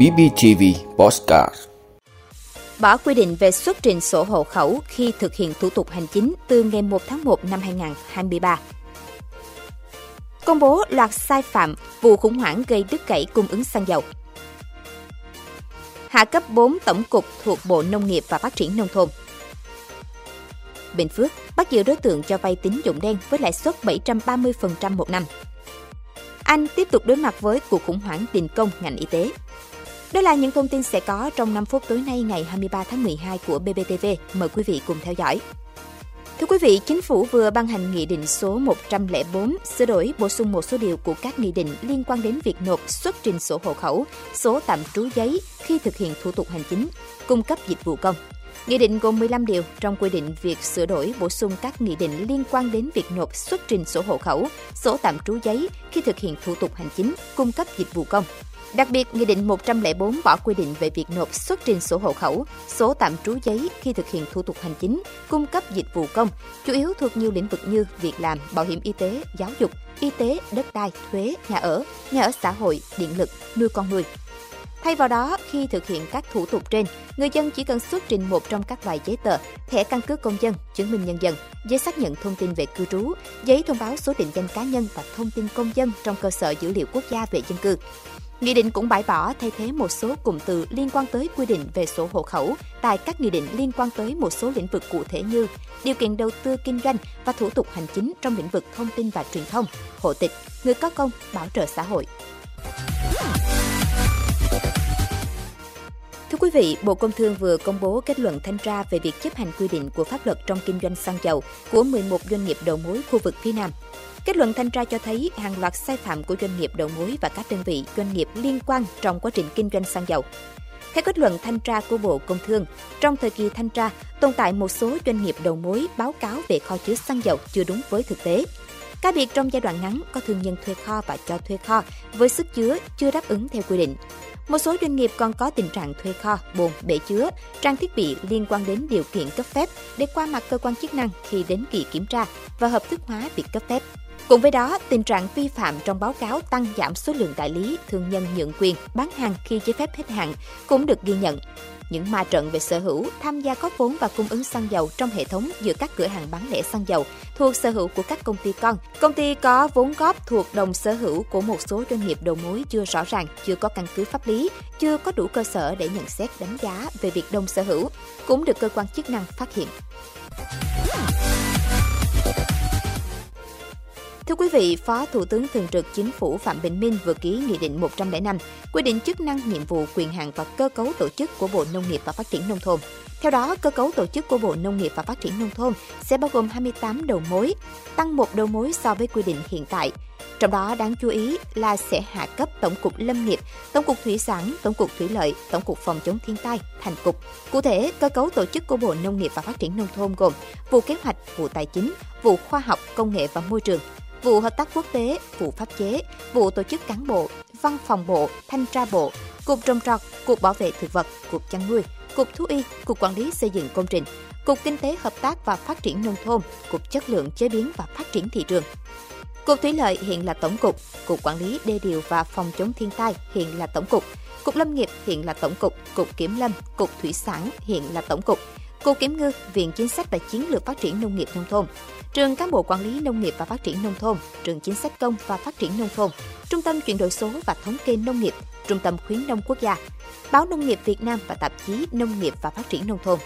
BBTV Postcard Bỏ quy định về xuất trình sổ hộ khẩu khi thực hiện thủ tục hành chính từ ngày 1 tháng 1 năm 2023. Công bố loạt sai phạm, vụ khủng hoảng gây đứt gãy cung ứng xăng dầu. Hạ cấp 4 tổng cục thuộc Bộ Nông nghiệp và Phát triển Nông thôn. Bình Phước bắt giữ đối tượng cho vay tín dụng đen với lãi suất 730% một năm. Anh tiếp tục đối mặt với cuộc khủng hoảng đình công ngành y tế. Đó là những thông tin sẽ có trong 5 phút tối nay ngày 23 tháng 12 của BBTV. Mời quý vị cùng theo dõi. Thưa quý vị, Chính phủ vừa ban hành Nghị định số 104 sửa đổi bổ sung một số điều của các nghị định liên quan đến việc nộp xuất trình sổ hộ khẩu, số tạm trú giấy khi thực hiện thủ tục hành chính, cung cấp dịch vụ công. Nghị định gồm 15 điều trong quy định việc sửa đổi bổ sung các nghị định liên quan đến việc nộp xuất trình sổ hộ khẩu, sổ tạm trú giấy khi thực hiện thủ tục hành chính, cung cấp dịch vụ công. Đặc biệt, Nghị định 104 bỏ quy định về việc nộp xuất trình sổ hộ khẩu, số tạm trú giấy khi thực hiện thủ tục hành chính, cung cấp dịch vụ công, chủ yếu thuộc nhiều lĩnh vực như việc làm, bảo hiểm y tế, giáo dục, y tế, đất đai, thuế, nhà ở, nhà ở xã hội, điện lực, nuôi con nuôi. Thay vào đó, khi thực hiện các thủ tục trên, người dân chỉ cần xuất trình một trong các loại giấy tờ, thẻ căn cước công dân, chứng minh nhân dân, giấy xác nhận thông tin về cư trú, giấy thông báo số định danh cá nhân và thông tin công dân trong cơ sở dữ liệu quốc gia về dân cư. Nghị định cũng bãi bỏ thay thế một số cụm từ liên quan tới quy định về sổ hộ khẩu tại các nghị định liên quan tới một số lĩnh vực cụ thể như điều kiện đầu tư kinh doanh và thủ tục hành chính trong lĩnh vực thông tin và truyền thông, hộ tịch, người có công, bảo trợ xã hội. Quý vị, Bộ Công Thương vừa công bố kết luận thanh tra về việc chấp hành quy định của pháp luật trong kinh doanh xăng dầu của 11 doanh nghiệp đầu mối khu vực phía Nam. Kết luận thanh tra cho thấy hàng loạt sai phạm của doanh nghiệp đầu mối và các đơn vị doanh nghiệp liên quan trong quá trình kinh doanh xăng dầu. Theo kết luận thanh tra của Bộ Công Thương, trong thời kỳ thanh tra, tồn tại một số doanh nghiệp đầu mối báo cáo về kho chứa xăng dầu chưa đúng với thực tế. Cá biệt trong giai đoạn ngắn có thương nhân thuê kho và cho thuê kho với sức chứa chưa đáp ứng theo quy định. Một số doanh nghiệp còn có tình trạng thuê kho, bồn, bể chứa, trang thiết bị liên quan đến điều kiện cấp phép để qua mặt cơ quan chức năng khi đến kỳ kiểm tra và hợp thức hóa việc cấp phép. Cùng với đó, tình trạng vi phạm trong báo cáo tăng giảm số lượng đại lý, thương nhân nhượng quyền bán hàng khi giấy phép hết hạn cũng được ghi nhận. Những ma trận về sở hữu, tham gia góp vốn và cung ứng xăng dầu trong hệ thống giữa các cửa hàng bán lẻ xăng dầu thuộc sở hữu của các công ty con. Công ty có vốn góp thuộc đồng sở hữu của một số doanh nghiệp đầu mối chưa rõ ràng, chưa có căn cứ pháp lý, chưa có đủ cơ sở để nhận xét đánh giá về việc đồng sở hữu, cũng được cơ quan chức năng phát hiện. Thưa quý vị, Phó Thủ tướng Thường trực Chính phủ Phạm Bình Minh vừa ký Nghị định 105 quy định chức năng, nhiệm vụ, quyền hạn và cơ cấu tổ chức của Bộ Nông nghiệp và Phát triển Nông thôn. Theo đó, cơ cấu tổ chức của Bộ Nông nghiệp và Phát triển Nông thôn sẽ bao gồm 28 đầu mối, tăng một đầu mối so với quy định hiện tại. Trong đó đáng chú ý là sẽ hạ cấp Tổng cục Lâm nghiệp, Tổng cục Thủy sản, Tổng cục Thủy lợi, Tổng cục Phòng chống thiên tai thành cục. Cụ thể, cơ cấu tổ chức của Bộ Nông nghiệp và Phát triển Nông thôn gồm vụ kế hoạch, vụ tài chính, vụ khoa học, công nghệ và môi trường, vụ hợp tác quốc tế, vụ pháp chế, vụ tổ chức cán bộ, văn phòng bộ, thanh tra bộ, cục trồng trọt, cục bảo vệ thực vật, cục chăn nuôi, cục thú y, cục quản lý xây dựng công trình, cục kinh tế hợp tác và phát triển nông thôn, cục chất lượng chế biến và phát triển thị trường. Cục Thủy lợi hiện là tổng cục, Cục Quản lý đê điều và phòng chống thiên tai hiện là tổng cục, Cục Lâm nghiệp hiện là tổng cục, Cục Kiểm lâm, Cục Thủy sản hiện là tổng cục, Cục Kiểm ngư, Viện Chính sách và Chiến lược Phát triển Nông nghiệp Nông thôn, Trường Cán bộ Quản lý Nông nghiệp và Phát triển Nông thôn, Trường Chính sách Công và Phát triển Nông thôn, Trung tâm Chuyển đổi số và Thống kê Nông nghiệp, Trung tâm Khuyến nông Quốc gia, Báo Nông nghiệp Việt Nam và Tạp chí Nông nghiệp và Phát triển Nông thôn.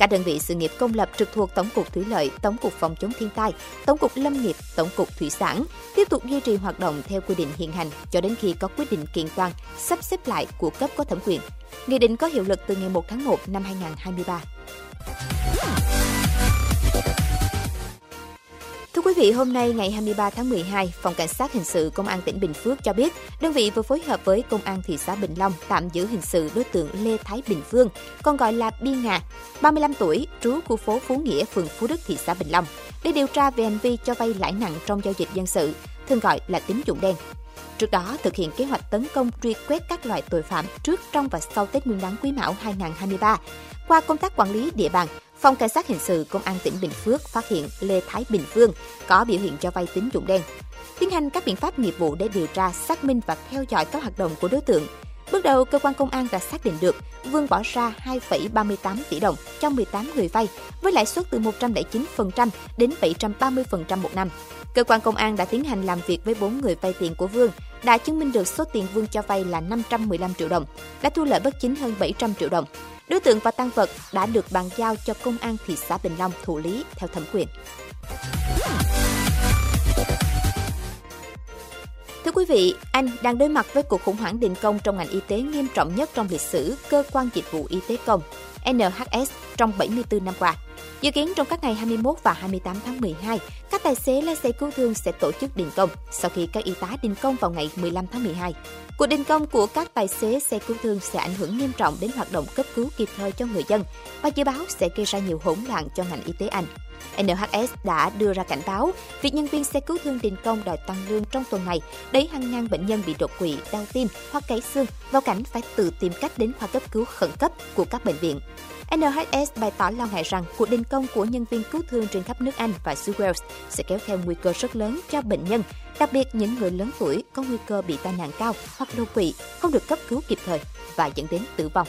Các đơn vị sự nghiệp công lập trực thuộc Tổng cục Thủy lợi, Tổng cục Phòng chống thiên tai, Tổng cục Lâm nghiệp, Tổng cục Thủy sản tiếp tục duy trì hoạt động theo quy định hiện hành cho đến khi có quyết định kiện toàn, sắp xếp lại của cấp có thẩm quyền. Nghị định có hiệu lực từ ngày 1 tháng 1 năm 2023. Quý vị, hôm nay ngày 23 tháng 12, Phòng Cảnh sát Hình sự Công an tỉnh Bình Phước cho biết, đơn vị vừa phối hợp với Công an thị xã Bình Long tạm giữ hình sự đối tượng Lê Thái Bình Phương, còn gọi là Bi Ngà, 35 tuổi, trú khu phố Phú Nghĩa, phường Phú Đức, thị xã Bình Long, để điều tra về hành vi cho vay lãi nặng trong giao dịch dân sự, thường gọi là tín dụng đen. Trước đó, thực hiện kế hoạch tấn công truy quét các loại tội phạm trước, trong và sau Tết Nguyên đán Quý Mão 2023. Qua công tác quản lý địa bàn, Phòng Cảnh sát Hình sự Công an tỉnh Bình Phước phát hiện Lê Thái Bình Phương có biểu hiện cho vay tín dụng đen. Tiến hành các biện pháp nghiệp vụ để điều tra, xác minh và theo dõi các hoạt động của đối tượng. Bước đầu, cơ quan công an đã xác định được Vương bỏ ra 2,38 tỷ đồng cho 18 người vay với lãi suất từ 109% đến 730% một năm. Cơ quan công an đã tiến hành làm việc với 4 người vay tiền của Vương, đã chứng minh được số tiền Vương cho vay là 515 triệu đồng, đã thu lợi bất chính hơn 700 triệu đồng. Đối tượng và tăng vật đã được bàn giao cho công an thị xã Bình Long thụ lý theo thẩm quyền. Thưa quý vị, Anh đang đối mặt với cuộc khủng hoảng đình công trong ngành y tế nghiêm trọng nhất trong lịch sử cơ quan dịch vụ y tế công NHS trong 74 năm qua. Dự kiến trong các ngày 21 và 28 tháng 12, các tài xế lái xe cứu thương sẽ tổ chức đình công sau khi các y tá đình công vào ngày 15 tháng 12. Cuộc đình công của các tài xế xe cứu thương sẽ ảnh hưởng nghiêm trọng đến hoạt động cấp cứu kịp thời cho người dân và dự báo sẽ gây ra nhiều hỗn loạn cho ngành y tế Anh. NHS đã đưa ra cảnh báo việc nhân viên xe cứu thương đình công đòi tăng lương trong tuần này đẩy hàng ngàn bệnh nhân bị đột quỵ, đau tim hoặc gãy xương vào cảnh phải tự tìm cách đến khoa cấp cứu khẩn cấp của các bệnh viện. NHS bày tỏ lo ngại rằng cuộc đình công của nhân viên cứu thương trên khắp nước Anh và xứ Wales sẽ kéo theo nguy cơ rất lớn cho bệnh nhân, đặc biệt những người lớn tuổi có nguy cơ bị tai nạn cao hoặc đột quỵ, không được cấp cứu kịp thời và dẫn đến tử vong.